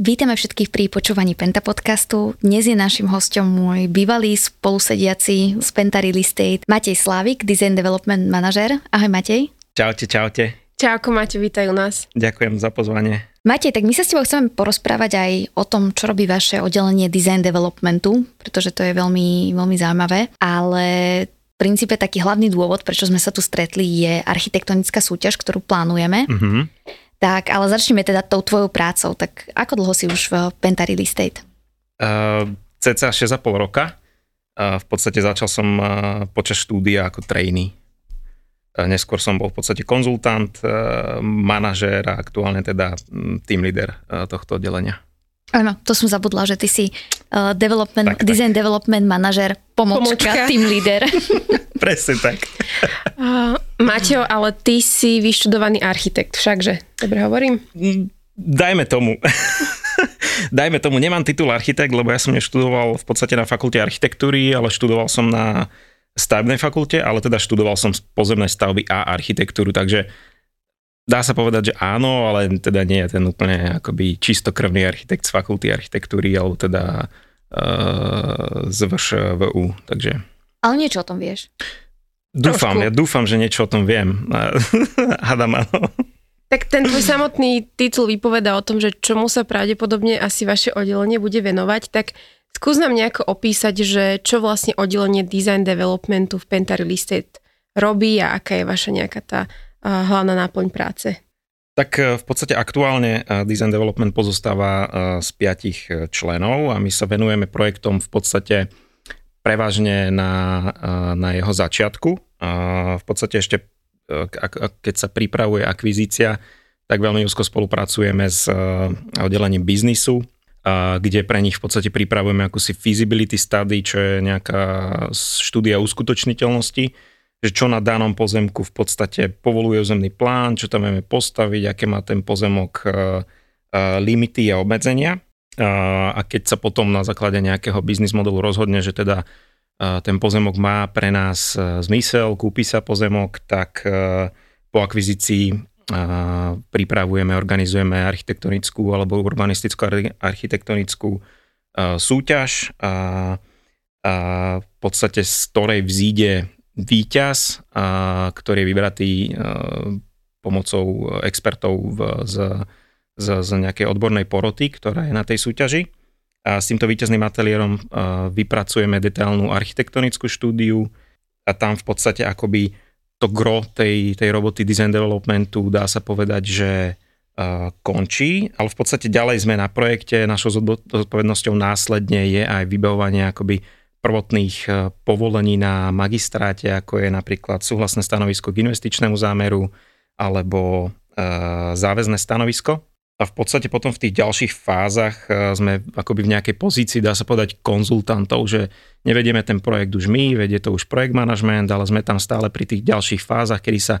Vítame všetkých pri počúvaní Penta podcastu. Dnes je našim hostom môj bývalý spolusediaci z Penta Real Estate Matej Slavik, Design Development Manažer. Ahoj Matej. Čaute, čaute. Čauko Matej, vítaj u nás. Ďakujem za pozvanie. Matej, tak my sa s tebou chceme porozprávať aj o tom, čo robí vaše oddelenie Design Developmentu, pretože to je veľmi, veľmi zaujímavé, ale v princípe taký hlavný dôvod, prečo sme sa tu stretli, je architektonická súťaž, ktorú plánujeme. Mm-hmm. Tak, ale začneme teda tou tvojou prácou. Tak ako dlho si už v Penta Real Estate? Uh, cca 6,5 roka. Uh, v podstate začal som uh, počas štúdia ako trainee. Uh, neskôr som bol v podstate konzultant, uh, manažér a aktuálne teda team leader uh, tohto oddelenia. Áno, to som zabudla, že ty si uh, development, tak, design tak. development manažer, pomočka, pomočka. team leader. Presne tak. Mateo, ale ty si vyštudovaný architekt, všakže? Dobre hovorím? Dajme tomu. Dajme tomu, nemám titul architekt, lebo ja som neštudoval v podstate na fakulte architektúry, ale študoval som na stavebnej fakulte, ale teda študoval som pozemné stavby a architektúru, takže dá sa povedať, že áno, ale teda nie je ten úplne akoby čistokrvný architekt z fakulty architektúry, alebo teda uh, z VŠVU, takže ale niečo o tom vieš. Dúfam, Trošku. ja dúfam, že niečo o tom viem. Hadam áno. Tak ten tvoj samotný titul vypoveda o tom, že čomu sa pravdepodobne asi vaše oddelenie bude venovať, tak skús nám nejako opísať, že čo vlastne oddelenie design developmentu v Penta Real Estate robí a aká je vaša nejaká tá hlavná náplň práce. Tak e, v podstate aktuálne e, design development pozostáva e, z piatich členov a my sa venujeme projektom v podstate prevažne na, na jeho začiatku. V podstate ešte, keď sa pripravuje akvizícia, tak veľmi úzko spolupracujeme s oddelením biznisu, kde pre nich v podstate pripravujeme akúsi feasibility study, čo je nejaká štúdia uskutočniteľnosti, že čo na danom pozemku v podstate povoluje územný plán, čo tam vieme postaviť, aké má ten pozemok limity a obmedzenia a keď sa potom na základe nejakého biznis modelu rozhodne, že teda ten pozemok má pre nás e, zmysel, kúpi sa pozemok, tak e, po akvizícii pripravujeme, organizujeme architektonickú alebo urbanistickú architektonickú e, súťaž, a, v podstate z ktorej vzíde víťaz, a, ktorý je vybratý pomocou expertov z z, z nejakej odbornej poroty, ktorá je na tej súťaži. A s týmto víťazným ateliérom vypracujeme detailnú architektonickú štúdiu a tam v podstate akoby to gro tej, tej roboty design developmentu dá sa povedať, že končí, ale v podstate ďalej sme na projekte, našou zodpovednosťou následne je aj vybavovanie akoby prvotných povolení na magistráte, ako je napríklad súhlasné stanovisko k investičnému zámeru alebo záväzné stanovisko. A v podstate potom v tých ďalších fázach e, sme akoby v nejakej pozícii, dá sa povedať, konzultantov, že nevedieme ten projekt už my, vedie to už projekt management, ale sme tam stále pri tých ďalších fázach, kedy sa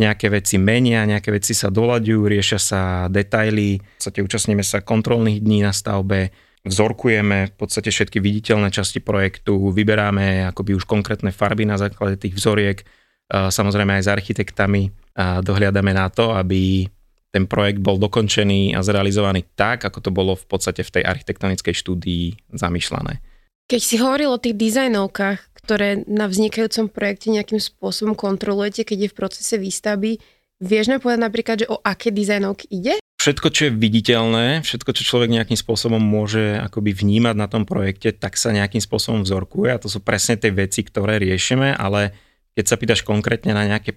nejaké veci menia, nejaké veci sa doľaďujú, riešia sa detaily, v podstate účastníme sa kontrolných dní na stavbe, vzorkujeme v podstate všetky viditeľné časti projektu, vyberáme akoby už konkrétne farby na základe tých vzoriek, e, samozrejme aj s architektami a dohliadame na to, aby ten projekt bol dokončený a zrealizovaný tak, ako to bolo v podstate v tej architektonickej štúdii zamýšľané. Keď si hovoril o tých dizajnovkách, ktoré na vznikajúcom projekte nejakým spôsobom kontrolujete, keď je v procese výstavby, vieš nám povedať napríklad, že o aké dizajnovky ide? Všetko, čo je viditeľné, všetko, čo človek nejakým spôsobom môže akoby vnímať na tom projekte, tak sa nejakým spôsobom vzorkuje a to sú presne tie veci, ktoré riešime, ale keď sa pýtaš konkrétne na nejaké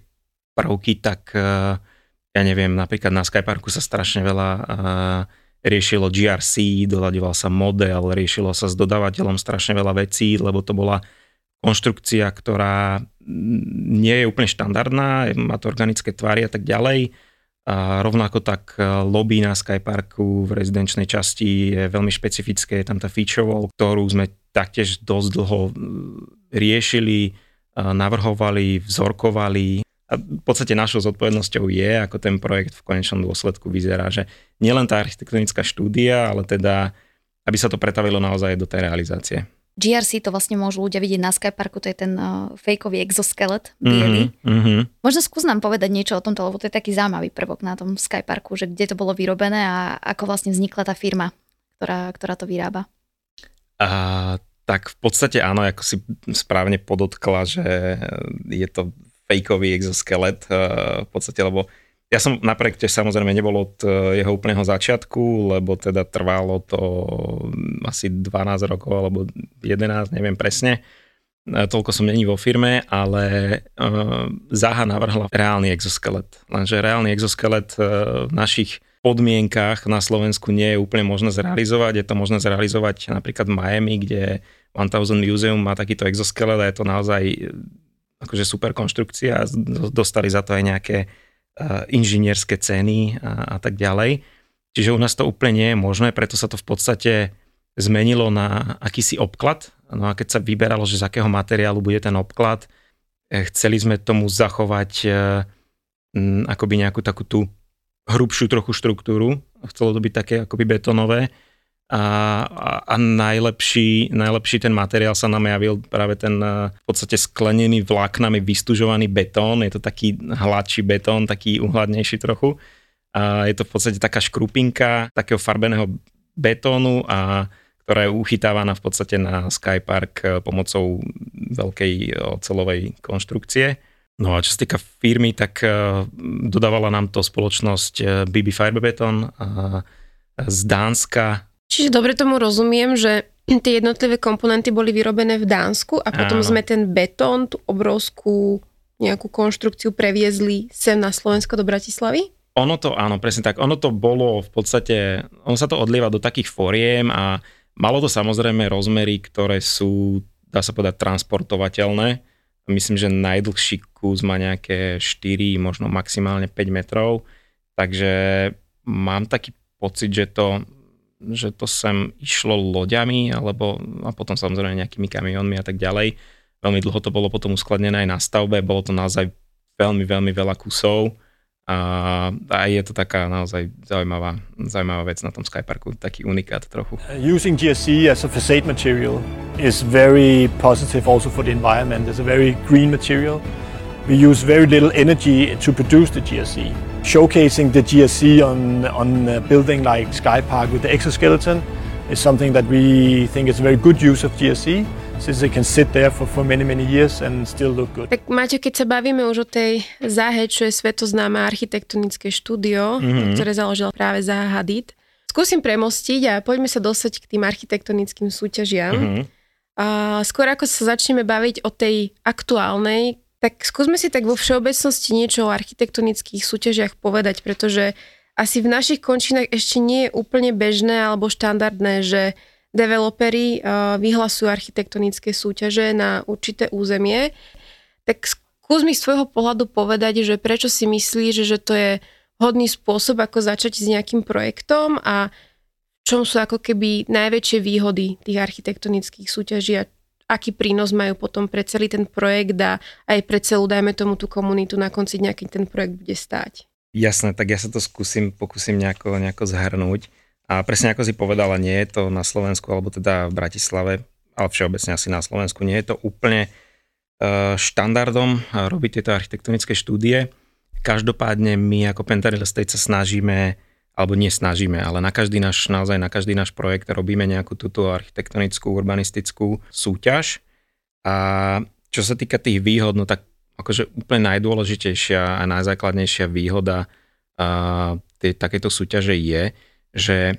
prvky, tak uh, ja neviem, napríklad na Skyparku sa strašne veľa uh, riešilo GRC, doľaďoval sa model, riešilo sa s dodávateľom strašne veľa vecí, lebo to bola konštrukcia, ktorá nie je úplne štandardná, má to organické tvary a tak ďalej. A rovnako tak lobby na Skyparku v rezidenčnej časti je veľmi špecifické, je tam tá feature wall, ktorú sme taktiež dosť dlho riešili, navrhovali, vzorkovali, a v podstate našou zodpovednosťou je, ako ten projekt v konečnom dôsledku vyzerá, že nielen tá architektonická štúdia, ale teda, aby sa to pretavilo naozaj do tej realizácie. GRC to vlastne môžu ľudia vidieť na Skyparku, to je ten uh, fejkový exoskelet biely. Mm-hmm. Možno skús nám povedať niečo o tomto, lebo to je taký zaujímavý prvok na tom Skyparku, že kde to bolo vyrobené a ako vlastne vznikla tá firma, ktorá, ktorá to vyrába. A, tak v podstate áno, ako si správne podotkla, že je to fejkový exoskelet uh, v podstate, lebo ja som na projekte samozrejme nebol od e, jeho úplného začiatku, lebo teda trvalo to asi 12 rokov alebo 11, neviem presne. E, toľko som není vo firme, ale Zaha navrhla reálny exoskelet. Lenže reálny exoskelet v našich podmienkach na Slovensku nie je úplne možné zrealizovať. Je to možné zrealizovať napríklad v Miami, kde 1000 Museum má takýto exoskelet a je to naozaj akože super konštrukcia. Dostali za to aj nejaké Eh, inžinierské ceny a, a tak ďalej. Čiže u nás to úplne nie je možné, preto sa to v podstate zmenilo na akýsi obklad. No a keď sa vyberalo, že z akého materiálu bude ten obklad, eh, chceli sme tomu zachovať eh, akoby nejakú takú tú hrubšiu trochu štruktúru. Chcelo to byť také akoby betonové a, a, a najlepší, najlepší ten materiál sa nám javil práve ten e, v podstate sklenený vláknami vystužovaný betón. Je to taký hladší betón, taký uhladnejší trochu. A je to v podstate taká škrupinka takého farbeného betónu a ktorá je uchytávaná v podstate na Skypark e, pomocou veľkej ocelovej konštrukcie. No a čo sa týka firmy, tak e, dodávala nám to spoločnosť BB Fiberbeton z Dánska, Čiže dobre tomu rozumiem, že tie jednotlivé komponenty boli vyrobené v Dánsku a potom Áno. sme ten betón, tú obrovskú nejakú konštrukciu previezli sem na Slovensko do Bratislavy? Ono to, áno, presne tak. Ono to bolo v podstate, ono sa to odlieva do takých foriem a malo to samozrejme rozmery, ktoré sú, dá sa povedať, transportovateľné. Myslím, že najdlhší kus má nejaké 4, možno maximálne 5 metrov. Takže mám taký pocit, že to že to sem išlo loďami, alebo a potom samozrejme nejakými kamionmi a tak ďalej. Veľmi dlho to bolo potom uskladnené aj na stavbe, bolo to naozaj veľmi, veľmi veľa kusov a, a je to taká naozaj zaujímavá, zaujímavá vec na tom Skyparku, taký unikát trochu. Using GSC as a facade material is very positive also for the environment. It's a very green material. We use very little energy to produce the GSC. Showcasing the GSC on, on a building like Sky Park with the exoskeleton is something that we think is a very good use of GSC since they can sit there for, for many, many years and still look good. Tak Maťo, keď sa bavíme už o tej Zahe, čo je svetoznáme architektonické štúdio, mm-hmm. ktoré založil práve Zaha Hadid, skúsim premostiť a poďme sa dostať k tým architektonickým súťažiam. Mm-hmm. A skôr ako sa začneme baviť o tej aktuálnej, tak skúsme si tak vo všeobecnosti niečo o architektonických súťažiach povedať, pretože asi v našich končinách ešte nie je úplne bežné alebo štandardné, že developeri uh, vyhlasujú architektonické súťaže na určité územie. Tak skús mi z tvojho pohľadu povedať, že prečo si myslíš, že to je hodný spôsob, ako začať s nejakým projektom a čom sú ako keby najväčšie výhody tých architektonických súťaží a aký prínos majú potom pre celý ten projekt a aj pre celú, dajme tomu, tú komunitu na konci dňa, keď ten projekt bude stáť. Jasné, tak ja sa to skúsim, pokúsim nejako, nejako zhrnúť. A presne ako si povedala, nie je to na Slovensku, alebo teda v Bratislave, ale všeobecne asi na Slovensku, nie je to úplne uh, štandardom robiť tieto architektonické štúdie. Každopádne my ako Pentaril Estate sa snažíme alebo nesnažíme, ale na každý náš, naozaj na každý náš projekt robíme nejakú túto architektonickú, urbanistickú súťaž. A čo sa týka tých výhod, no tak akože úplne najdôležitejšia a najzákladnejšia výhoda uh, tej, takéto súťaže je, že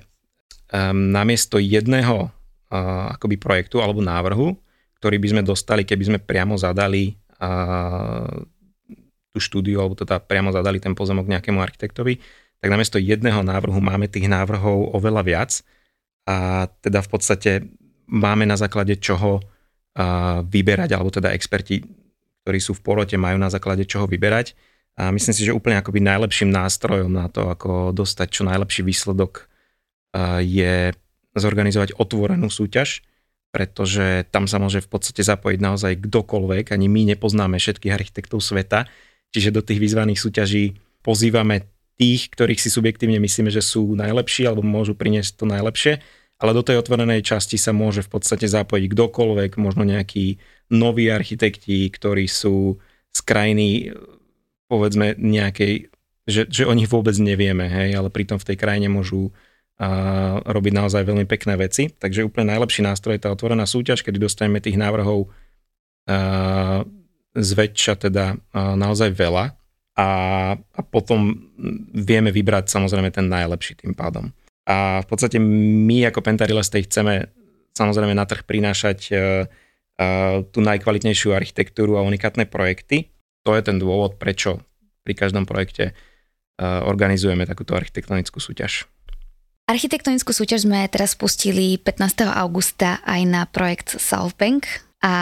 um, namiesto jedného uh, akoby projektu alebo návrhu, ktorý by sme dostali, keby sme priamo zadali uh, tú štúdiu alebo teda priamo zadali ten pozemok nejakému architektovi, tak namiesto jedného návrhu máme tých návrhov oveľa viac. A teda v podstate máme na základe čoho vyberať, alebo teda experti, ktorí sú v porote, majú na základe čoho vyberať. A myslím si, že úplne akoby najlepším nástrojom na to, ako dostať čo najlepší výsledok, je zorganizovať otvorenú súťaž, pretože tam sa môže v podstate zapojiť naozaj kdokoľvek, ani my nepoznáme všetkých architektov sveta, čiže do tých vyzvaných súťaží pozývame tých, ktorých si subjektívne myslíme, že sú najlepší alebo môžu priniesť to najlepšie ale do tej otvorenej časti sa môže v podstate zapojiť kdokoľvek, možno nejakí noví architekti, ktorí sú z krajiny, povedzme, nejakej, že, že o nich vôbec nevieme, hej, ale pritom v tej krajine môžu a robiť naozaj veľmi pekné veci. Takže úplne najlepší nástroj je tá otvorená súťaž, kedy dostaneme tých návrhov a, zväčša teda a, naozaj veľa a, a potom vieme vybrať samozrejme ten najlepší tým pádom. A v podstate my ako Pentarilest chceme samozrejme na trh prinášať uh, uh, tú najkvalitnejšiu architektúru a unikátne projekty. To je ten dôvod, prečo pri každom projekte uh, organizujeme takúto architektonickú súťaž. Architektonickú súťaž sme teraz spustili 15. augusta aj na projekt Southbank, a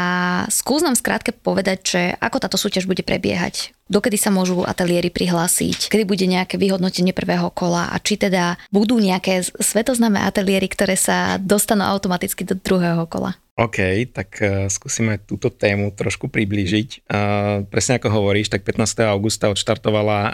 skús nám skrátke povedať, že ako táto súťaž bude prebiehať. Dokedy sa môžu ateliéry prihlásiť, kedy bude nejaké vyhodnotenie prvého kola a či teda budú nejaké svetoznáme ateliéry, ktoré sa dostanú automaticky do druhého kola. OK, tak uh, skúsime túto tému trošku priblížiť. Uh, presne ako hovoríš, tak 15. augusta odštartovala uh,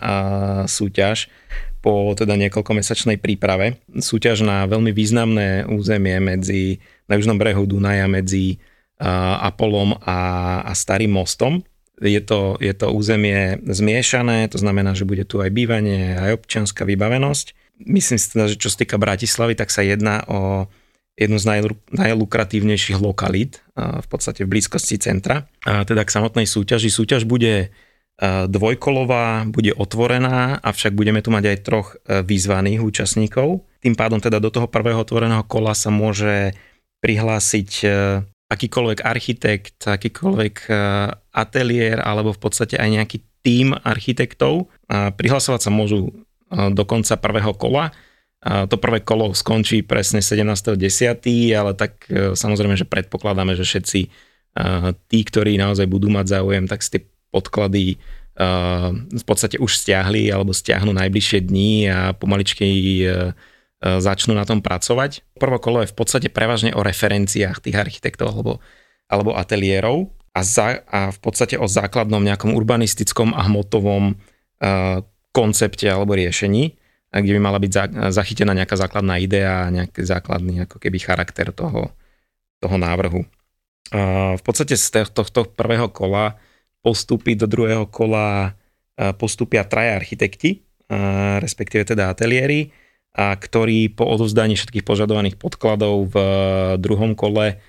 súťaž po teda niekoľkomesačnej príprave. Súťaž na veľmi významné územie medzi, na južnom brehu Dunaja medzi Apolom a, a Starým mostom. Je to, je to územie zmiešané, to znamená, že bude tu aj bývanie, aj občianská vybavenosť. Myslím si teda, že čo sa týka Bratislavy, tak sa jedná o jednu z najl- najlukratívnejších lokalít v podstate v blízkosti centra. A teda k samotnej súťaži. Súťaž bude dvojkolová, bude otvorená, avšak budeme tu mať aj troch vyzvaných účastníkov. Tým pádom teda do toho prvého otvoreného kola sa môže prihlásiť akýkoľvek architekt, akýkoľvek e, ateliér alebo v podstate aj nejaký tím architektov. Prihlasovať sa môžu e, do konca prvého kola. To prvé kolo skončí presne 17.10., ale tak e, samozrejme, že predpokladáme, že všetci tí, ktorí naozaj budú mať záujem, tak si tie podklady v podstate už stiahli alebo stiahnu najbližšie dní a pomaličky E, začnú na tom pracovať. Prvé kolo je v podstate prevažne o referenciách tých architektov alebo, alebo ateliérov a, za, a v podstate o základnom nejakom urbanistickom a hmotovom uh, koncepte alebo riešení, kde by mala byť za, zachytená nejaká základná idea, nejaký základný ako keby charakter toho, toho návrhu. Uh, v podstate z tohto prvého kola postupy do druhého kola postupia traja architekti, respektíve teda ateliéry, a ktorí po odovzdaní všetkých požadovaných podkladov v druhom kole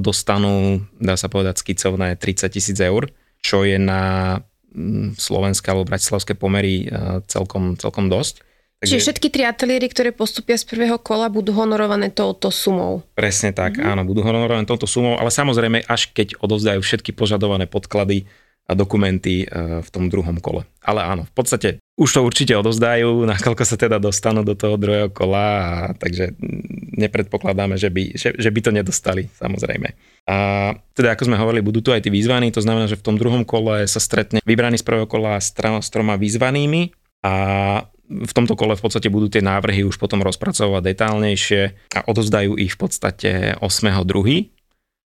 dostanú, dá sa povedať, skicovné 30 tisíc eur, čo je na mm, slovenské alebo bratislavské pomery celkom, celkom dosť. Takže... Čiže všetky tri ateliéry, ktoré postupia z prvého kola, budú honorované touto sumou. Presne tak, mm-hmm. áno, budú honorované touto sumou, ale samozrejme až keď odovzdajú všetky požadované podklady dokumenty e, v tom druhom kole. Ale áno, v podstate už to určite odozdajú, nakoľko sa teda dostanú do toho druhého kola, a takže nepredpokladáme, že by, že, že by to nedostali, samozrejme. A teda ako sme hovorili, budú tu aj tí výzvaní, to znamená, že v tom druhom kole sa stretne vybraný z prvého kola s, s troma výzvanými a v tomto kole v podstate budú tie návrhy už potom rozpracovať detálnejšie a odozdajú ich v podstate 8.2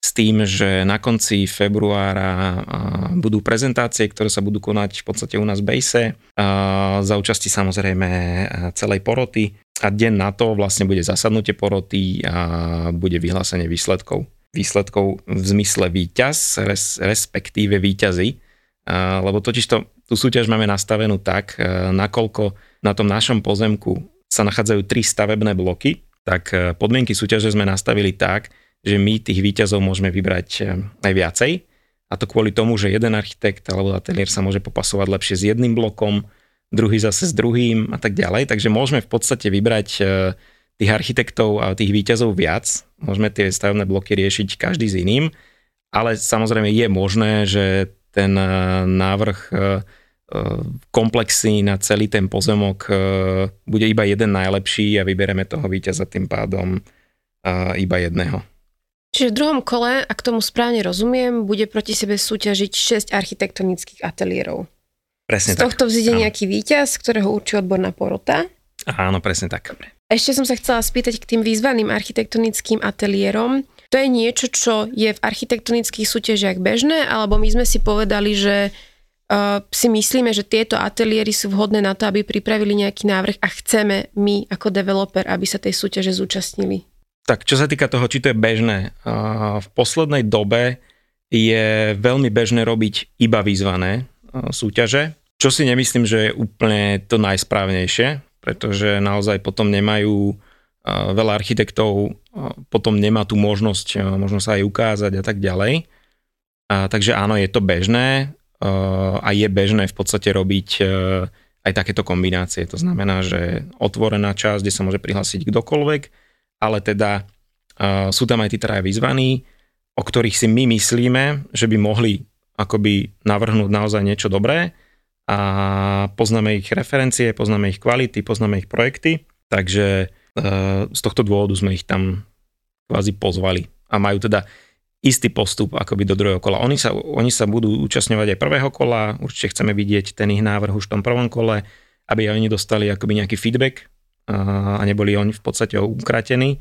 s tým, že na konci februára budú prezentácie, ktoré sa budú konať v podstate u nás v Bejse za účasti samozrejme celej poroty a deň na to vlastne bude zasadnutie poroty a bude vyhlásenie výsledkov. Výsledkov v zmysle víťaz, res, respektíve výťazy, lebo totižto tú súťaž máme nastavenú tak, nakoľko na tom našom pozemku sa nachádzajú tri stavebné bloky, tak podmienky súťaže sme nastavili tak, že my tých výťazov môžeme vybrať eh, aj viacej. A to kvôli tomu, že jeden architekt alebo ateliér sa môže popasovať lepšie s jedným blokom, druhý zase s druhým a tak ďalej. Takže môžeme v podstate vybrať eh, tých architektov a tých výťazov viac. Môžeme tie stavebné bloky riešiť každý s iným, ale samozrejme je možné, že ten eh, návrh komplexný na celý ten pozemok bude iba jeden najlepší a vybereme toho víťaza tým pádom iba jedného. Čiže v druhom kole, ak tomu správne rozumiem, bude proti sebe súťažiť 6 architektonických ateliérov. Presne Z tohto vzíde nejaký víťaz, ktorého určí odborná porota. Áno, presne tak. Ešte som sa chcela spýtať k tým výzvaným architektonickým ateliérom. To je niečo, čo je v architektonických súťažiach bežné, alebo my sme si povedali, že uh, si myslíme, že tieto ateliéry sú vhodné na to, aby pripravili nejaký návrh a chceme my ako developer, aby sa tej súťaže zúčastnili. Tak čo sa týka toho, či to je bežné, v poslednej dobe je veľmi bežné robiť iba výzvané súťaže, čo si nemyslím, že je úplne to najsprávnejšie, pretože naozaj potom nemajú veľa architektov, potom nemá tú možnosť možno sa aj ukázať a tak ďalej. Takže áno, je to bežné a je bežné v podstate robiť aj takéto kombinácie. To znamená, že otvorená časť, kde sa môže prihlásiť kdokoľvek, ale teda sú tam aj tí traja vyzvaní, o ktorých si my myslíme, že by mohli akoby navrhnúť naozaj niečo dobré. A poznáme ich referencie, poznáme ich kvality, poznáme ich projekty, takže e, z tohto dôvodu sme ich tam kvázi pozvali. A majú teda istý postup akoby do druhého kola. Oni sa, oni sa budú účastňovať aj prvého kola, určite chceme vidieť ten ich návrh už v tom prvom kole, aby oni dostali akoby nejaký feedback a neboli oni v podstate ukratení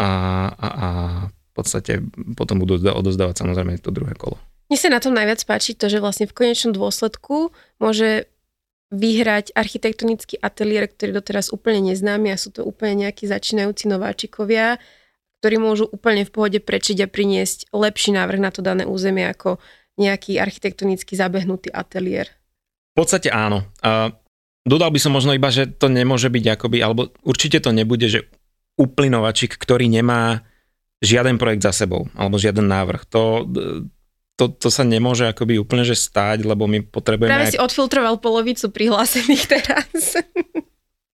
a, a, a v podstate potom budú odozdávať samozrejme to druhé kolo. Mne sa na tom najviac páči to, že vlastne v konečnom dôsledku môže vyhrať architektonický ateliér, ktorý doteraz úplne neznámy a sú to úplne nejakí začínajúci nováčikovia, ktorí môžu úplne v pohode prečiť a priniesť lepší návrh na to dané územie ako nejaký architektonicky zabehnutý ateliér. V podstate áno. A dodal by som možno iba, že to nemôže byť akoby, alebo určite to nebude, že úplný nováčik, ktorý nemá žiaden projekt za sebou, alebo žiaden návrh. To, to, to sa nemôže akoby úplne že stáť, lebo my potrebujeme... Práve aj... si odfiltroval polovicu prihlásených teraz.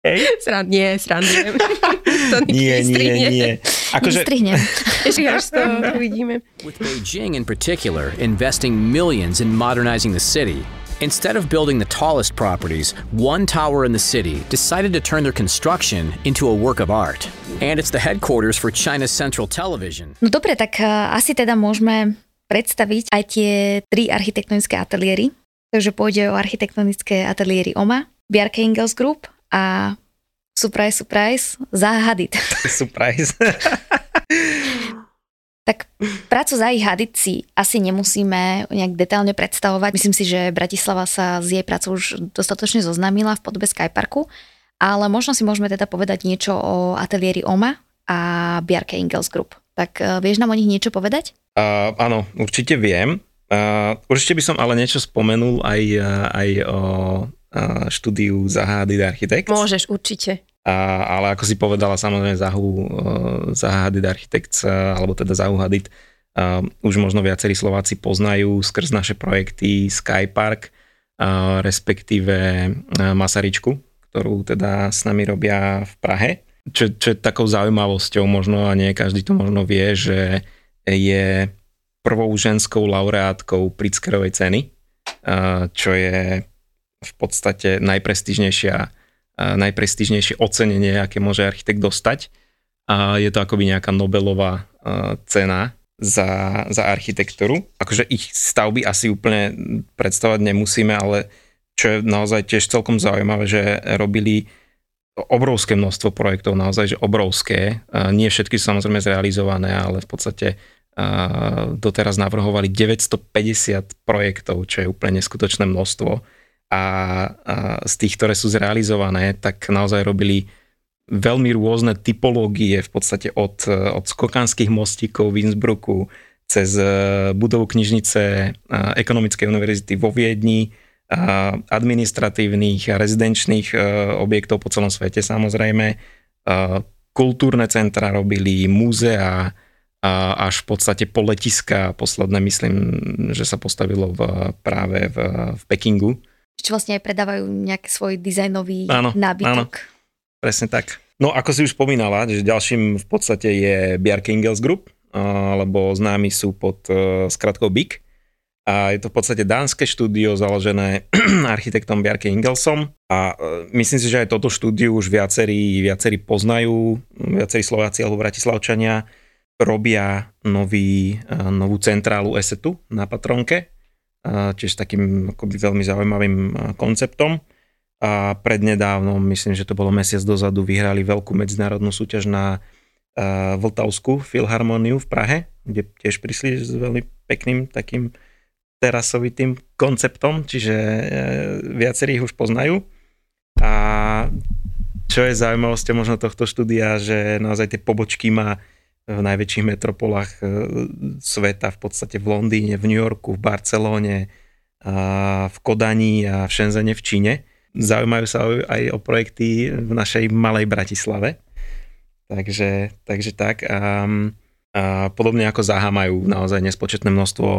Hej? Srand, nie, srandujem. to nie, nie, nie. Akože... Ešte až to uvidíme. With Beijing in particular investing millions in modernizing the city, Instead of building the tallest properties, one tower in the city decided to turn their construction into a work of art. And it's the headquarters for China's Central Television. No dobre, tak uh, asi teda môžeme predstaviť aj tie tri architektonické ateliéry. Takže pôjde o architektonické ateliéry OMA, Bjarke Ingels Group a surprise, surprise, Zaha Hadid. surprise. Tak prácu za ich si asi nemusíme nejak detálne predstavovať. Myslím si, že Bratislava sa s jej prácou už dostatočne zoznámila v podobe Skyparku, ale možno si môžeme teda povedať niečo o ateliéri OMA a Bjarke Ingels Group. Tak uh, vieš nám o nich niečo povedať? Uh, áno, určite viem. Uh, určite by som ale niečo spomenul aj, uh, aj o uh, štúdiu Zaha Hadid Architects. Môžeš, určite. A, ale ako si povedala, samozrejme Zahu, uh, Zaha Architects, uh, alebo teda Zahu Hadid, uh, už možno viacerí Slováci poznajú skrz naše projekty Skypark, respektíve Masaryčku, ktorú teda s nami robia v Prahe. Čo, čo je takou zaujímavosťou možno, a nie každý to možno vie, že je prvou ženskou laureátkou Pritzkerovej ceny, čo je v podstate najprestížnejšia najprestížnejšie ocenenie, aké môže architekt dostať. A je to akoby nejaká Nobelová cena za, za architektúru. Akože ich stavby asi úplne predstavať nemusíme, ale čo je naozaj tiež celkom zaujímavé, že robili obrovské množstvo projektov, naozaj, že obrovské. Nie všetky sú samozrejme zrealizované, ale v podstate doteraz navrhovali 950 projektov, čo je úplne neskutočné množstvo a, a z tých, ktoré sú zrealizované, tak naozaj robili veľmi rôzne typológie v podstate od, od skokanských mostíkov v Innsbrucku cez e, budovu knižnice e, Ekonomickej univerzity vo Viedni, administratívnych a rezidenčných e, objektov po celom svete samozrejme. Kultúrne centra robili, múzea, až v podstate po letiska, posledné myslím, že sa postavilo v, práve v, v Pekingu či vlastne aj predávajú nejaký svoj dizajnový áno, nábytok. Áno, presne tak. No ako si už spomínala, že ďalším v podstate je Bjarke Ingels Group, alebo známi sú pod uh, skratkou BIG. A je to v podstate dánske štúdio založené architektom Bjarke Ingelsom a uh, myslím si, že aj toto štúdio už viacerí, viacerí poznajú, viacerí Slováci alebo Bratislavčania robia nový, uh, novú centrálu ESETu na Patronke, tiež takým akoby veľmi zaujímavým konceptom. A prednedávnom, myslím, že to bolo mesiac dozadu, vyhrali veľkú medzinárodnú súťaž na Vltavskú filharmóniu v Prahe, kde tiež prišli s veľmi pekným takým terasovitým konceptom, čiže e, viacerí ich už poznajú. A čo je zaujímavosťou možno tohto štúdia, že naozaj tie pobočky má v najväčších metropolách e, sveta, v podstate v Londýne, v New Yorku, v Barcelóne, v Kodani a v Šenzene v Číne. Zaujímajú sa aj o projekty v našej malej Bratislave. Takže, takže tak. A, a podobne ako Zaha majú naozaj nespočetné množstvo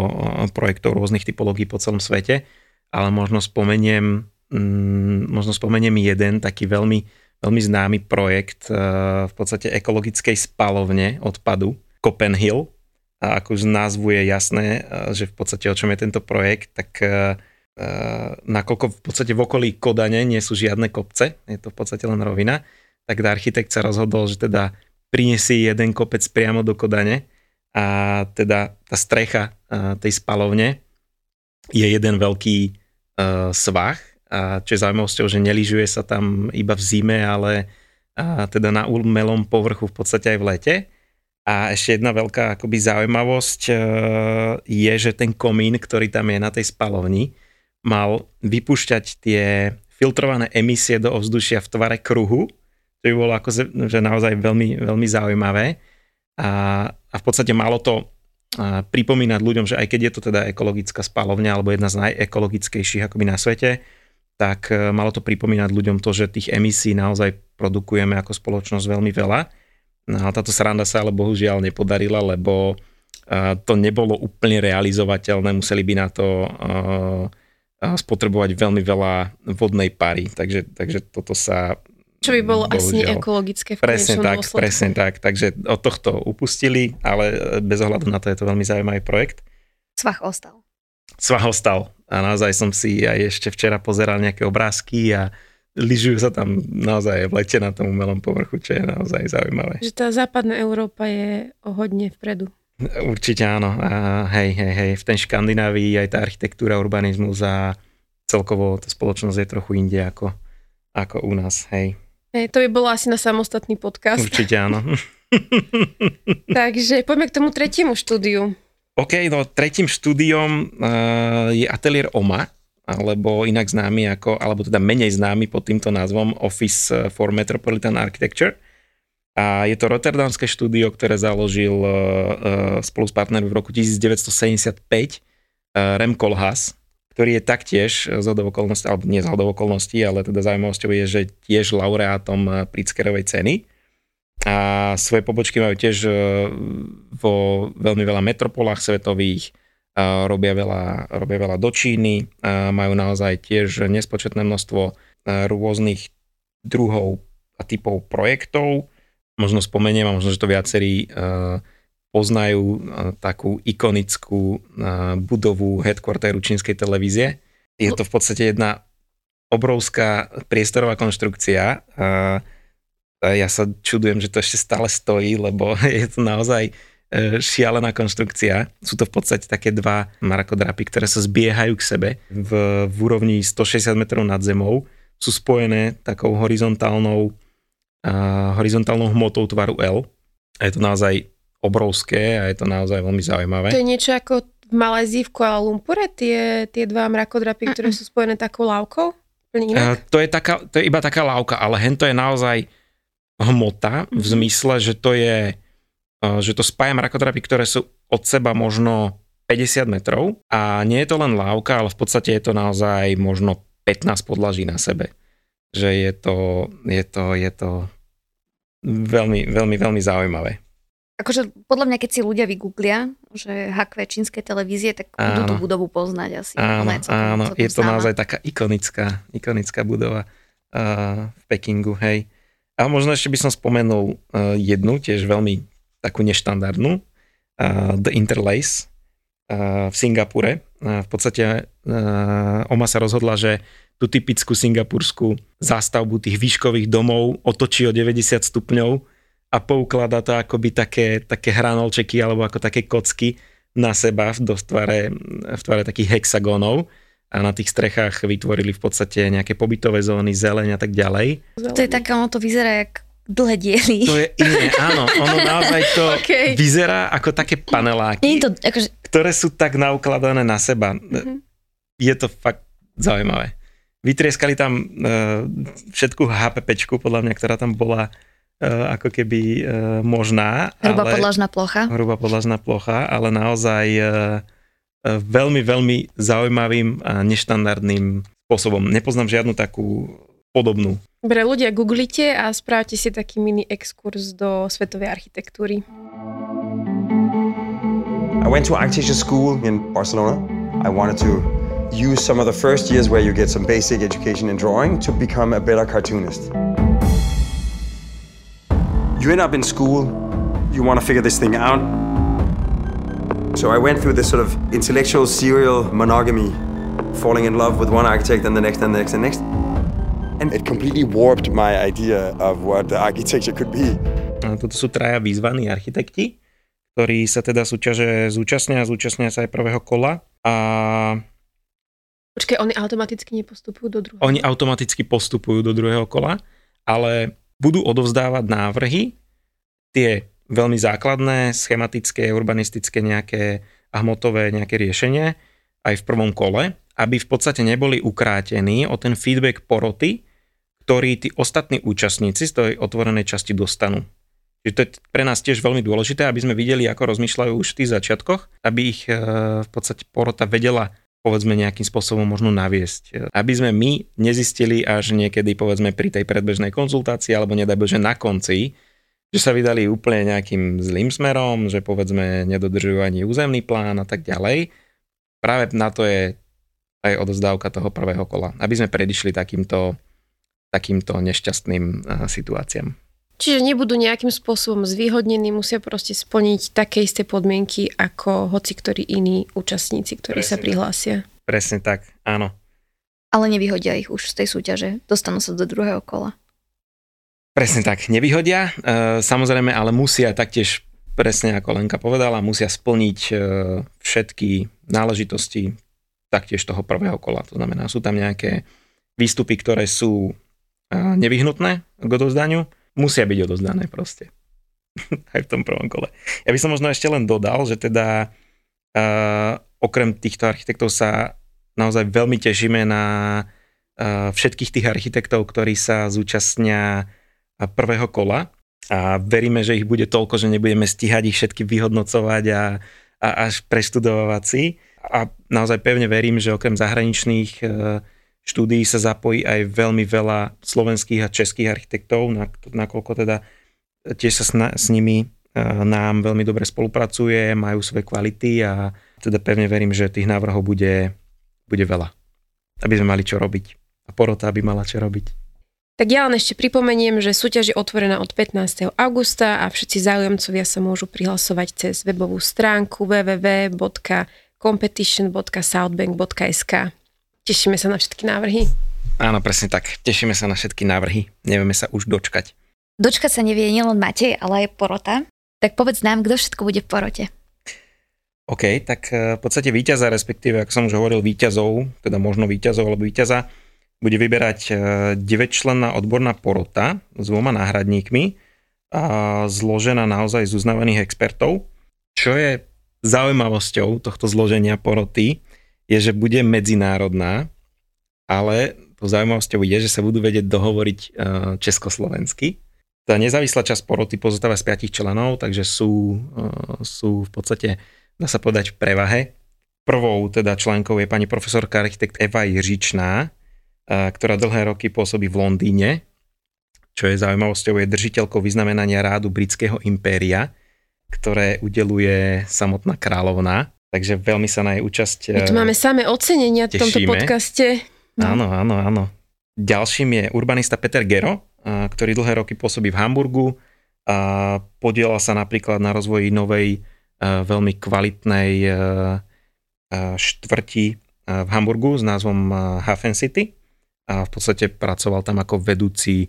projektov rôznych typológií po celom svete, ale možno spomeniem, mm, možno spomeniem jeden taký veľmi veľmi známy projekt eh, v podstate ekologickej spalovne odpadu Copenhill. A ako už z názvu je jasné, eh, že v podstate o čom je tento projekt, tak eh, nakoľko v podstate v okolí Kodane nie sú žiadne kopce, je to v podstate len rovina, tak architekt sa rozhodol, že teda prinesie jeden kopec priamo do Kodane a teda tá strecha tej spalovne je jeden veľký svah a čo je zaujímavosťou, že neližuje sa tam iba v zime, ale a teda na umelom povrchu v podstate aj v lete. A ešte jedna veľká akoby zaujímavosť e, je, že ten komín, ktorý tam je na tej spalovni, mal vypúšťať tie filtrované emisie do ovzdušia v tvare kruhu, čo by bolo ako, že naozaj veľmi, veľmi zaujímavé. A, a v podstate malo to pripomínať ľuďom, že aj keď je to teda ekologická spalovňa alebo jedna z najekologickejších akoby na svete, tak e, malo to pripomínať ľuďom to, že tých emisí naozaj produkujeme ako spoločnosť veľmi veľa. No, ale táto sranda sa ale bohužiaľ nepodarila, lebo e, to nebolo úplne realizovateľné, museli by na to e, spotrebovať veľmi veľa vodnej pary, takže, takže toto sa čo by bolo bohužiaľ, asi neekologické v Presne tak, dôsledku. presne tak. Takže od tohto upustili, ale bez ohľadu na to je to veľmi zaujímavý projekt. Svach ostal. Svach ostal a naozaj som si aj ešte včera pozeral nejaké obrázky a lyžujú sa tam naozaj v lete na tom umelom povrchu, čo je naozaj zaujímavé. Že tá západná Európa je o hodne vpredu. Určite áno. A hej, hej, hej. V ten Škandinávii aj tá architektúra, urbanizmus a celkovo tá spoločnosť je trochu inde ako, ako u nás. Hej. Hej, to by bolo asi na samostatný podcast. Určite áno. Takže poďme k tomu tretiemu štúdiu. OK, no tretím štúdiom uh, je ateliér OMA, alebo inak známy ako, alebo teda menej známy pod týmto názvom Office for Metropolitan Architecture. A je to rotterdamské štúdio, ktoré založil uh, uh, spolu s partnermi v roku 1975 uh, Rem Koolhaas, ktorý je taktiež z okolností, alebo nie z okolností, ale teda zaujímavosťou je, že tiež laureátom Pritzkerovej ceny a svoje pobočky majú tiež e, vo veľmi veľa metropolách svetových, robia veľa, robia veľa do Číny, majú naozaj tiež nespočetné množstvo e, rôznych druhov a typov projektov. Možno spomeniem, a možno, že to viacerí e, poznajú takú ikonickú budovu headquarteru čínskej televízie. Je to v podstate jedna obrovská priestorová konštrukcia, ja sa čudujem, že to ešte stále stojí, lebo je to naozaj e, šialená konštrukcia. Sú to v podstate také dva marakodrapy, ktoré sa zbiehajú k sebe v, v úrovni 160 metrov nad zemou. Sú spojené takou horizontálnou, uh, horizontálnou hmotou tvaru L. A je to naozaj obrovské a je to naozaj veľmi zaujímavé. To je niečo ako v Malézii v Kuala Lumpure, tie, tie dva mrakodrapy, ktoré sú spojené takou lávkou? Uh, to, je taká, to je iba taká lávka, ale hento je naozaj hmota v mhm. zmysle, že to je, že to spája mrakodrapy, ktoré sú od seba možno 50 metrov a nie je to len lávka, ale v podstate je to naozaj možno 15 podlaží na sebe. Že je to, je to, je to veľmi, veľmi, veľmi zaujímavé. Akože podľa mňa, keď si ľudia vygooglia, že hakve čínske televízie, tak áno. budú tú budovu poznať asi. Áno, celkom, áno celkom je to naozaj taká ikonická, ikonická budova uh, v Pekingu, hej. A možno ešte by som spomenul uh, jednu, tiež veľmi takú neštandardnú, uh, The Interlace uh, v Singapure. V podstate Oma sa rozhodla, že tú typickú singapurskú zástavbu tých výškových domov otočí o 90 stupňov a poukladá to akoby také, také hranolčeky alebo ako také kocky na seba v, tvare, v tvare takých hexagónov a na tých strechách vytvorili v podstate nejaké pobytové zóny, zeleň a tak ďalej. To je také, ono to vyzerá jak dlhé diely. To je iné, áno. Ono naozaj to okay. vyzerá ako také paneláky, Nie to, akože... ktoré sú tak naukladané na seba. Mm-hmm. Je to fakt zaujímavé. Vytrieskali tam uh, všetku HPPčku, podľa mňa, ktorá tam bola ako keby možná. Hruba ale, podlažná plocha. Hruba podlažná plocha, ale naozaj veľmi, veľmi zaujímavým a neštandardným spôsobom. Nepoznám žiadnu takú podobnú. Dobre, ľudia, googlite a správte si taký mini exkurs do svetovej architektúry. I went to architecture school in Barcelona. I wanted to use some of the first years where you get some basic education in drawing to become a better cartoonist. You end up in school, you want to figure this thing out. So I went through this sort of intellectual serial monogamy, falling in love with one architect and the next and the next and the next. And it completely warped my idea of what the architecture could be. A toto sú traja výzvaní architekti, ktorí sa teda súťaže zúčastnia, zúčastnia sa aj prvého kola a Počkej, oni automaticky nepostupujú do druhého? Oni automaticky postupujú do druhého kola, ale budú odovzdávať návrhy, tie veľmi základné, schematické, urbanistické nejaké a hmotové nejaké riešenie aj v prvom kole, aby v podstate neboli ukrátení o ten feedback poroty, ktorý tí ostatní účastníci z tej otvorenej časti dostanú. Čiže to je pre nás tiež veľmi dôležité, aby sme videli, ako rozmýšľajú už v tých začiatkoch, aby ich eh, v podstate porota vedela povedzme nejakým spôsobom možno naviesť. Aby sme my nezistili až niekedy povedzme pri tej predbežnej konzultácii alebo nedaj Bože na konci, že sa vydali úplne nejakým zlým smerom, že povedzme nedodržujú ani územný plán a tak ďalej. Práve na to je aj odozdávka toho prvého kola, aby sme predišli takýmto, takýmto nešťastným eh, situáciám. Čiže nebudú nejakým spôsobom zvýhodnení, musia proste splniť také isté podmienky ako hoci ktorí iní účastníci, ktorí Presne sa prihlásia. Tak. Presne tak, áno. Ale nevyhodia ich už z tej súťaže, dostanú sa do druhého kola. Presne tak, nevyhodia, e, samozrejme, ale musia taktiež, presne ako Lenka povedala, musia splniť e, všetky náležitosti taktiež toho prvého kola. To znamená, sú tam nejaké výstupy, ktoré sú e, nevyhnutné k odozdaniu, musia byť odozdané proste. Aj v tom prvom kole. Ja by som možno ešte len dodal, že teda uh, okrem týchto architektov sa naozaj veľmi tešíme na uh, všetkých tých architektov, ktorí sa zúčastnia prvého kola a veríme, že ich bude toľko, že nebudeme stíhať ich všetky vyhodnocovať a, a až preštudovať si. A naozaj pevne verím, že okrem zahraničných uh, štúdií sa zapojí aj veľmi veľa slovenských a českých architektov, nakoľko teda tiež sa s, nimi e, nám veľmi dobre spolupracuje, majú svoje kvality a teda pevne verím, že tých návrhov bude, bude veľa, aby sme mali čo robiť a porota by mala čo robiť. Tak ja len ešte pripomeniem, že súťaž je otvorená od 15. augusta a všetci záujemcovia sa môžu prihlasovať cez webovú stránku www.competition.southbank.sk. Tešíme sa na všetky návrhy. Áno, presne tak. Tešíme sa na všetky návrhy. Nevieme sa už dočkať. Dočkať sa nevie nielen Matej, ale aj porota. Tak povedz nám, kto všetko bude v porote. OK, tak e, v podstate víťaza, respektíve, ako som už hovoril, víťazov, teda možno víťazov alebo víťaza, bude vyberať 9-členná e, odborná porota s dvoma náhradníkmi, zložená naozaj z uznávaných expertov. Čo je zaujímavosťou tohto zloženia poroty, je, že bude medzinárodná, ale to zaujímavosťou je, že sa budú vedieť dohovoriť uh, československy. Tá nezávislá časť poroty pozostáva z piatich členov, takže sú, uh, sú v podstate, dá sa povedať, v prevahe. Prvou teda členkou je pani profesorka architekt Eva Jiřičná, ktorá dlhé roky pôsobí v Londýne, čo je zaujímavosťou, je držiteľkou vyznamenania rádu britského impéria, ktoré udeluje samotná kráľovna. Takže veľmi sa na jej účasť My tu máme samé ocenenia v tomto podcaste. No. Áno, áno, áno. Ďalším je urbanista Peter Gero, ktorý dlhé roky pôsobí v Hamburgu a podiela sa napríklad na rozvoji novej veľmi kvalitnej štvrti v Hamburgu s názvom Hafen City a v podstate pracoval tam ako vedúci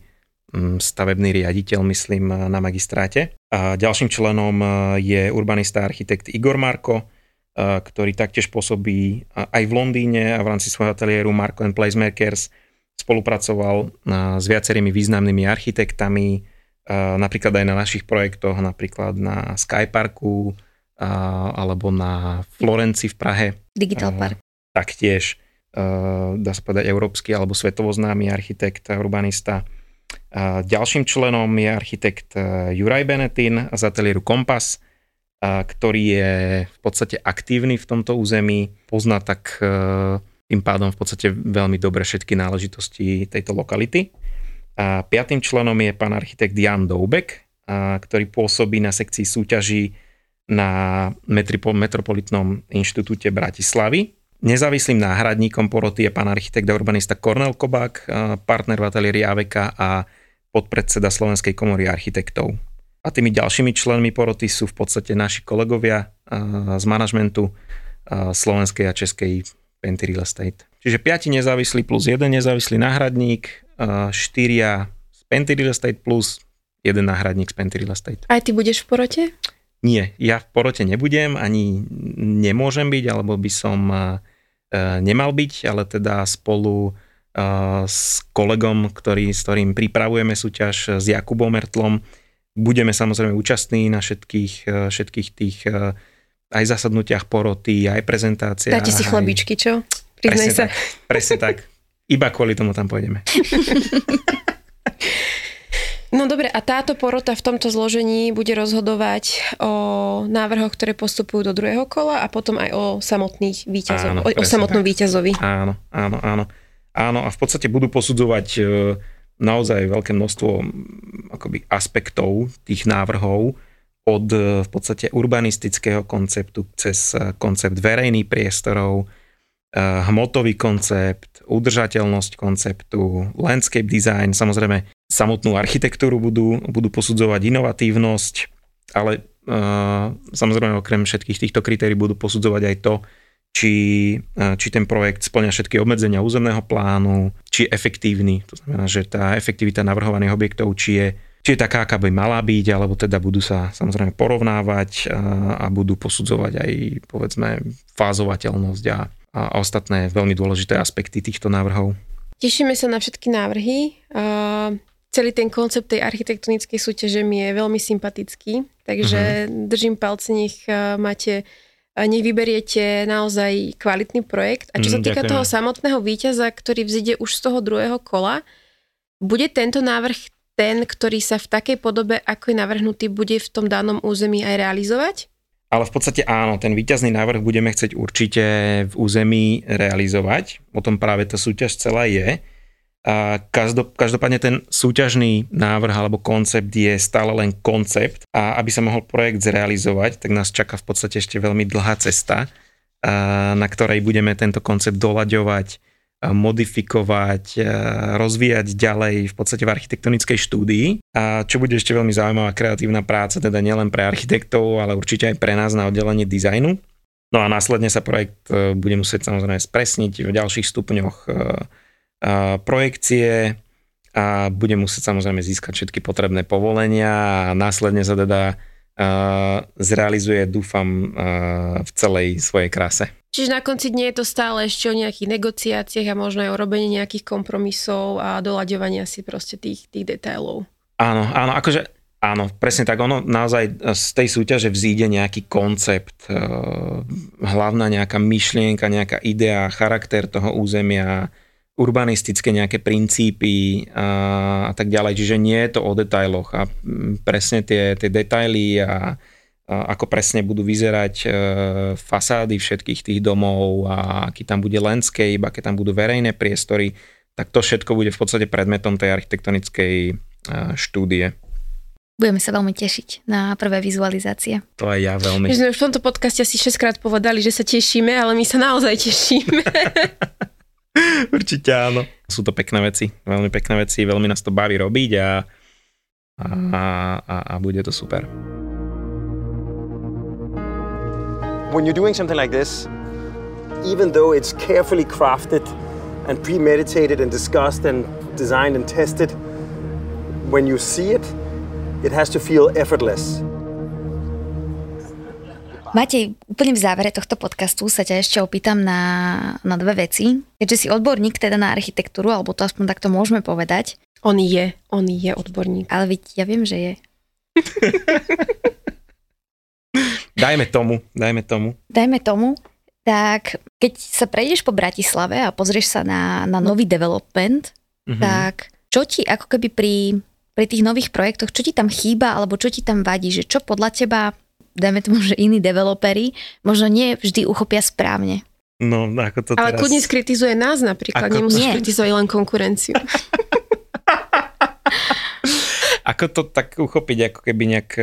stavebný riaditeľ, myslím, na magistráte. A ďalším členom je urbanista architekt Igor Marko, ktorý taktiež pôsobí aj v Londýne a v rámci svojho ateliéru Marco and Placemakers spolupracoval s viacerými významnými architektami, napríklad aj na našich projektoch, napríklad na Skyparku alebo na Florenci v Prahe. Digital Park. Taktiež, dá sa povedať, európsky alebo svetovo známy architekt urbanista. Ďalším členom je architekt Juraj Benetin z ateliéru Kompas, ktorý je v podstate aktívny v tomto území, pozná tak tým pádom v podstate veľmi dobre všetky náležitosti tejto lokality. A piatým členom je pán architekt Jan Doubek, ktorý pôsobí na sekcii súťaží na Metropolitnom inštitúte Bratislavy. Nezávislým náhradníkom poroty je pán architekt a urbanista Kornel Kobák, partner v ateliéri AVK a podpredseda Slovenskej komory architektov. A tými ďalšími členmi poroty sú v podstate naši kolegovia z manažmentu Slovenskej a Českej Penty Real Estate. Čiže 5 nezávislí plus jeden nezávislý náhradník, 4 z Penty Real Estate plus jeden náhradník z Penty Real Estate. Aj ty budeš v porote? Nie, ja v porote nebudem, ani nemôžem byť, alebo by som nemal byť, ale teda spolu s kolegom, ktorý, s ktorým pripravujeme súťaž s Jakubom Mertlom, budeme samozrejme účastní na všetkých, všetkých tých aj zasadnutiach poroty, aj prezentáciách. Dáte si chlebičky, čo? Priznaj presne sa. Tak, presne tak. Iba kvôli tomu tam pôjdeme. No dobre, a táto porota v tomto zložení bude rozhodovať o návrhoch, ktoré postupujú do druhého kola a potom aj o samotných výťazov, áno, o, o samotnom tak. víťazovi. Áno, áno, áno. Áno, a v podstate budú posudzovať e, naozaj veľké množstvo akoby, aspektov tých návrhov od e, v podstate urbanistického konceptu cez e, koncept verejných priestorov, hmotový koncept, udržateľnosť konceptu, landscape design, samozrejme samotnú architektúru budú, budú posudzovať inovatívnosť, ale uh, samozrejme okrem všetkých týchto kritérií budú posudzovať aj to, či, uh, či ten projekt splňa všetky obmedzenia územného plánu, či je efektívny, to znamená, že tá efektivita navrhovaných objektov, či je, či je taká, aká by mala byť, alebo teda budú sa samozrejme porovnávať uh, a budú posudzovať aj povedzme fázovateľnosť a, a ostatné veľmi dôležité aspekty týchto návrhov. Tešíme sa na všetky návrhy. Uh celý ten koncept tej architektonickej súťaže mi je veľmi sympatický, takže uh-huh. držím palce, nech e, máte e, nech vyberiete naozaj kvalitný projekt. A čo sa mm, týka ďakujem. toho samotného víťaza, ktorý vzíde už z toho druhého kola, bude tento návrh ten, ktorý sa v takej podobe, ako je navrhnutý, bude v tom danom území aj realizovať? Ale v podstate áno, ten výťazný návrh budeme chcieť určite v území realizovať. O tom práve tá súťaž celá je. A každopádne ten súťažný návrh alebo koncept je stále len koncept a aby sa mohol projekt zrealizovať, tak nás čaká v podstate ešte veľmi dlhá cesta, na ktorej budeme tento koncept doľaďovať, modifikovať, rozvíjať ďalej v podstate v architektonickej štúdii. A čo bude ešte veľmi zaujímavá kreatívna práca, teda nielen pre architektov, ale určite aj pre nás na oddelenie dizajnu. No a následne sa projekt e, bude musieť samozrejme spresniť v ďalších stupňoch e, projekcie a bude musieť samozrejme získať všetky potrebné povolenia a následne sa teda zrealizuje, dúfam, v celej svojej kráse. Čiže na konci dne je to stále ešte o nejakých negociáciách a možno aj o robení nejakých kompromisov a doľaďovania si proste tých, tých detailov. Áno, áno, akože áno, presne tak. Ono naozaj z tej súťaže vzíde nejaký koncept, hlavná nejaká myšlienka, nejaká idea, charakter toho územia, urbanistické nejaké princípy a, a tak ďalej. Čiže nie je to o detailoch a presne tie, tie detaily a, a ako presne budú vyzerať e, fasády všetkých tých domov a aký tam bude landscape, aké tam budú verejné priestory, tak to všetko bude v podstate predmetom tej architektonickej e, štúdie. Budeme sa veľmi tešiť na prvé vizualizácie. To aj ja veľmi. My sme už v tomto podcaste asi 6 krát povedali, že sa tešíme, ale my sa naozaj tešíme. Určite áno. Sú to pekné veci, veľmi pekné veci, veľmi nás to baví robiť a, a, a, a bude to super. When you're doing something like this, even though it's carefully crafted and premeditated and discussed and designed and tested, when you see it, it has to feel effortless. Matej, úplne v závere tohto podcastu sa ťa ešte opýtam na, na dve veci. Keďže si odborník teda na architektúru, alebo to aspoň takto môžeme povedať. On je, on je odborník. Ale veď ja viem, že je. dajme tomu, dajme tomu. Dajme tomu. Tak keď sa prejdeš po Bratislave a pozrieš sa na, na nový development, mm-hmm. tak čo ti ako keby pri, pri tých nových projektoch, čo ti tam chýba alebo čo ti tam vadí, že čo podľa teba, dajme tomu, že iní developeri možno nie vždy uchopia správne. No, ako to Ale teraz... kľudne skritizuje nás napríklad, Ako- nemusíš kritizovať len konkurenciu. Ako to tak uchopiť, ako keby nejak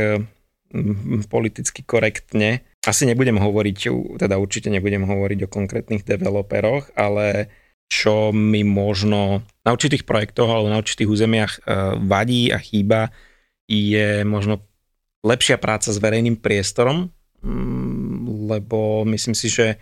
mm, politicky korektne. Asi nebudem hovoriť, teda určite nebudem hovoriť o konkrétnych developeroch, ale čo mi možno na určitých projektoch alebo na určitých územiach eh, vadí a chýba, je možno lepšia práca s verejným priestorom, mm, lebo myslím si, že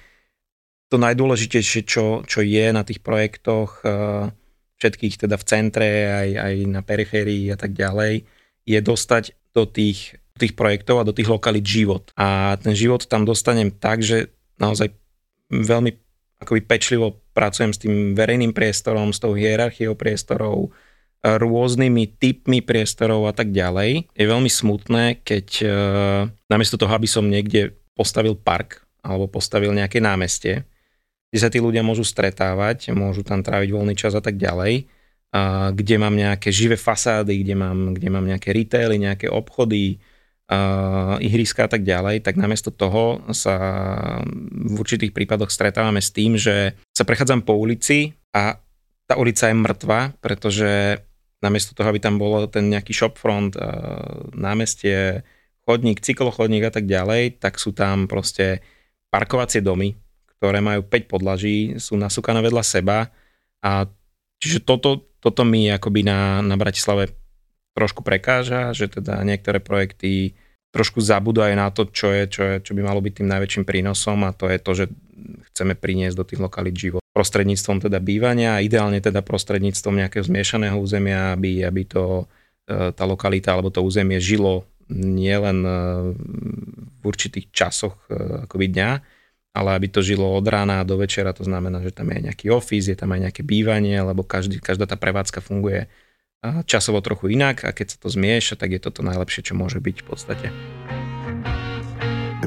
to najdôležitejšie, čo, čo je na tých projektoch, eh, všetkých teda v centre, aj, aj na periférii a tak ďalej, je dostať do tých, tých projektov a do tých lokalít život. A ten život tam dostanem tak, že naozaj veľmi akoby pečlivo pracujem s tým verejným priestorom, s tou hierarchiou priestorov, rôznymi typmi priestorov a tak ďalej. Je veľmi smutné, keď e, namiesto toho, aby som niekde postavil park alebo postavil nejaké námestie, kde sa tí ľudia môžu stretávať, môžu tam tráviť voľný čas a tak ďalej, a kde mám nejaké živé fasády, kde mám, kde mám nejaké retaily, nejaké obchody, a ihriska a tak ďalej, tak namiesto toho sa v určitých prípadoch stretávame s tým, že sa prechádzam po ulici a tá ulica je mŕtva, pretože namiesto toho, aby tam bolo ten nejaký shopfront, a námestie, chodník, cyklochodník a tak ďalej, tak sú tam proste parkovacie domy, ktoré majú 5 podlaží, sú nasúkané vedľa seba a čiže toto, toto mi akoby na, na Bratislave trošku prekáža, že teda niektoré projekty trošku zabúdajú na to, čo, je, čo, je, čo by malo byť tým najväčším prínosom a to je to, že chceme priniesť do tých lokalít život. Prostredníctvom teda bývania, ideálne teda prostredníctvom nejakého zmiešaného územia, aby, aby to, e, tá lokalita alebo to územie žilo nielen e, v určitých časoch e, akoby dňa, ale aby to žilo od rána do večera, to znamená, že tam je nejaký office, je tam aj nejaké bývanie, lebo každý, každá tá prevádzka funguje časovo trochu inak a keď sa to zmieša, tak je to to najlepšie, čo môže byť v podstate.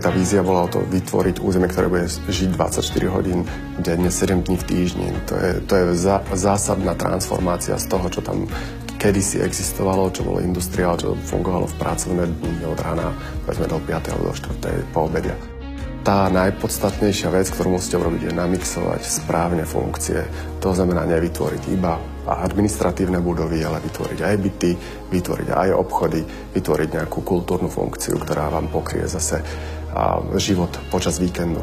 Tá vízia bola o to vytvoriť územie, ktoré bude žiť 24 hodín denne, 7 dní v týždni. To je, to je zá, zásadná transformácia z toho, čo tam kedysi existovalo, čo bolo industriál, čo fungovalo v pracovné dni od rána, povedzme do 5. alebo do 4. po obede. Tá najpodstatnejšia vec, ktorú musíte urobiť, je namixovať správne funkcie. To znamená nevytvoriť iba administratívne budovy, ale vytvoriť aj byty, vytvoriť aj obchody, vytvoriť nejakú kultúrnu funkciu, ktorá vám pokrie zase a, život počas víkendu.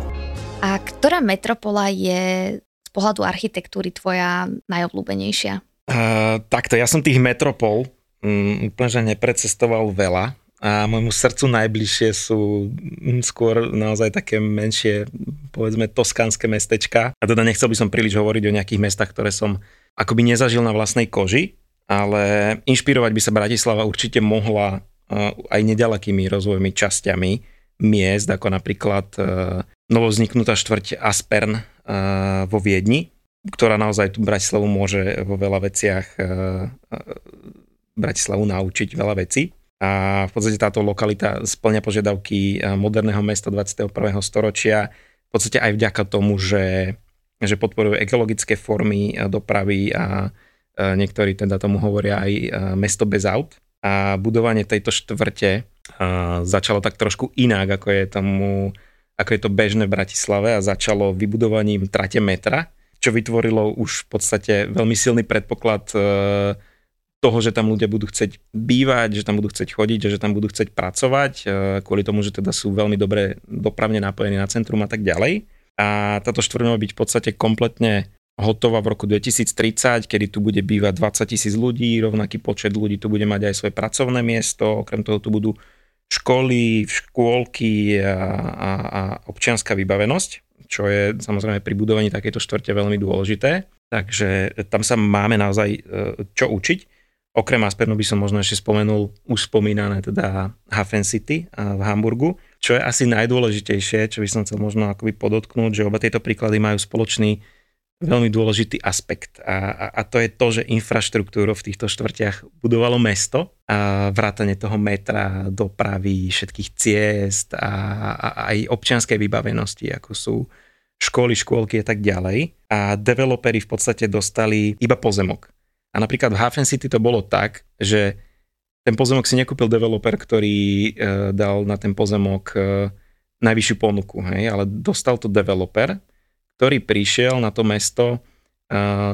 A ktorá metropola je z pohľadu architektúry tvoja najobľúbenejšia? Uh, takto, ja som tých metropol um, úplne že neprecestoval veľa a môjmu srdcu najbližšie sú mm, skôr naozaj také menšie, povedzme, toskánske mestečka. A teda nechcel by som príliš hovoriť o nejakých mestách, ktoré som akoby nezažil na vlastnej koži, ale inšpirovať by sa Bratislava určite mohla uh, aj nedalekými rozvojmi časťami miest, ako napríklad uh, novovzniknutá štvrť Aspern uh, vo Viedni, ktorá naozaj tú Bratislavu môže vo veľa veciach uh, Bratislavu naučiť veľa vecí. A v podstate táto lokalita splňa požiadavky moderného mesta 21. storočia, v podstate aj vďaka tomu, že, že podporujú ekologické formy dopravy a niektorí teda tomu hovoria aj mesto bez aut. A budovanie tejto štvrte začalo tak trošku inak, ako je, tomu, ako je to bežné v Bratislave a začalo vybudovaním trate metra, čo vytvorilo už v podstate veľmi silný predpoklad toho, že tam ľudia budú chcieť bývať, že tam budú chcieť chodiť, že tam budú chcieť pracovať, kvôli tomu, že teda sú veľmi dobre dopravne napojení na centrum a tak ďalej. A táto štvrť má byť v podstate kompletne hotová v roku 2030, kedy tu bude bývať 20 tisíc ľudí, rovnaký počet ľudí tu bude mať aj svoje pracovné miesto, okrem toho tu budú školy, škôlky a, a, a občianská vybavenosť, čo je samozrejme pri budovaní takéto štvrte veľmi dôležité. Takže tam sa máme naozaj čo učiť. Okrem Aspernu by som možno ešte spomenul už spomínané teda Hafen City v Hamburgu, čo je asi najdôležitejšie, čo by som chcel možno akoby podotknúť, že oba tieto príklady majú spoločný veľmi dôležitý aspekt a, a, a to je to, že infraštruktúru v týchto štvrtiach budovalo mesto a vrátanie toho metra, dopravy, všetkých ciest a, a aj občianskej vybavenosti, ako sú školy, škôlky a tak ďalej. A developeri v podstate dostali iba pozemok. A napríklad v Hafen City to bolo tak, že ten pozemok si nekúpil developer, ktorý e, dal na ten pozemok e, najvyššiu ponuku, hej, ale dostal to developer, ktorý prišiel na to mesto e,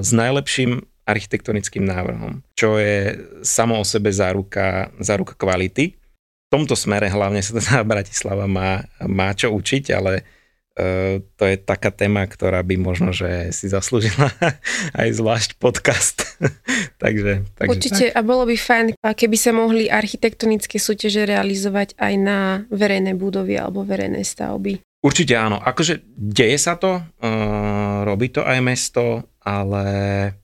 s najlepším architektonickým návrhom, čo je samo o sebe záruka, záruka kvality. V tomto smere hlavne sa teda Bratislava má, má čo učiť, ale uh, to je taká téma, ktorá by možno, že si zaslúžila aj zvlášť podcast. takže, takže Určite tak. a bolo by fajn, keby sa mohli architektonické súťaže realizovať aj na verejné budovy alebo verejné stavby. Určite áno. Akože deje sa to, uh, robí to aj mesto, ale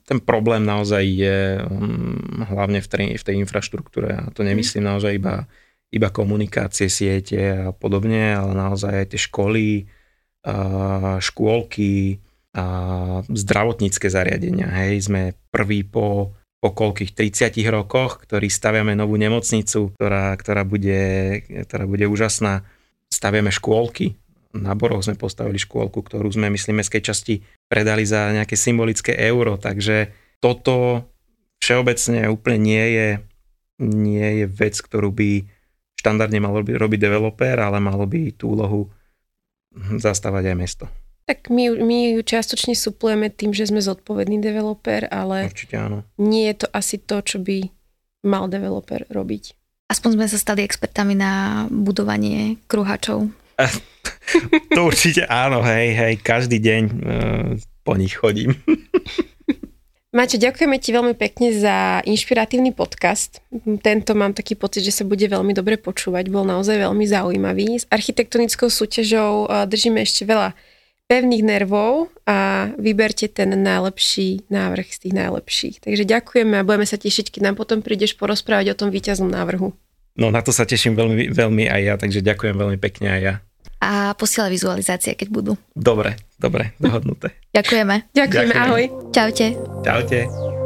ten problém naozaj je um, hlavne v tej, v tej infraštruktúre. A to nemyslím naozaj iba, iba komunikácie, siete a podobne, ale naozaj aj tie školy, uh, škôlky a zdravotnícke zariadenia. Hej, sme prví po po koľkých 30 rokoch, ktorí staviame novú nemocnicu, ktorá, ktorá, bude, ktorá bude úžasná. Staviame škôlky, na Boroch sme postavili škôlku, ktorú sme, myslím, mestskej časti predali za nejaké symbolické euro, takže toto všeobecne úplne nie je, nie je vec, ktorú by štandardne malo by robiť developer, ale malo by tú úlohu zastávať aj mesto. Tak my, my ju čiastočne suplujeme tým, že sme zodpovedný developer, ale Určite áno. nie je to asi to, čo by mal developer robiť. Aspoň sme sa stali expertami na budovanie kruhačov. to určite áno, hej, hej, každý deň uh, po nich chodím. Maťo, ďakujeme ti veľmi pekne za inšpiratívny podcast. Tento mám taký pocit, že sa bude veľmi dobre počúvať. Bol naozaj veľmi zaujímavý. S architektonickou súťažou držíme ešte veľa pevných nervov a vyberte ten najlepší návrh z tých najlepších. Takže ďakujeme a budeme sa tešiť, keď nám potom prídeš porozprávať o tom víťaznom návrhu. No na to sa teším veľmi, veľmi aj ja, takže ďakujem veľmi pekne aj ja a posiela vizualizácie, keď budú. Dobre, dobre, dohodnuté. Ďakujeme. Ďakujeme, ahoj. Čaute. Čaute.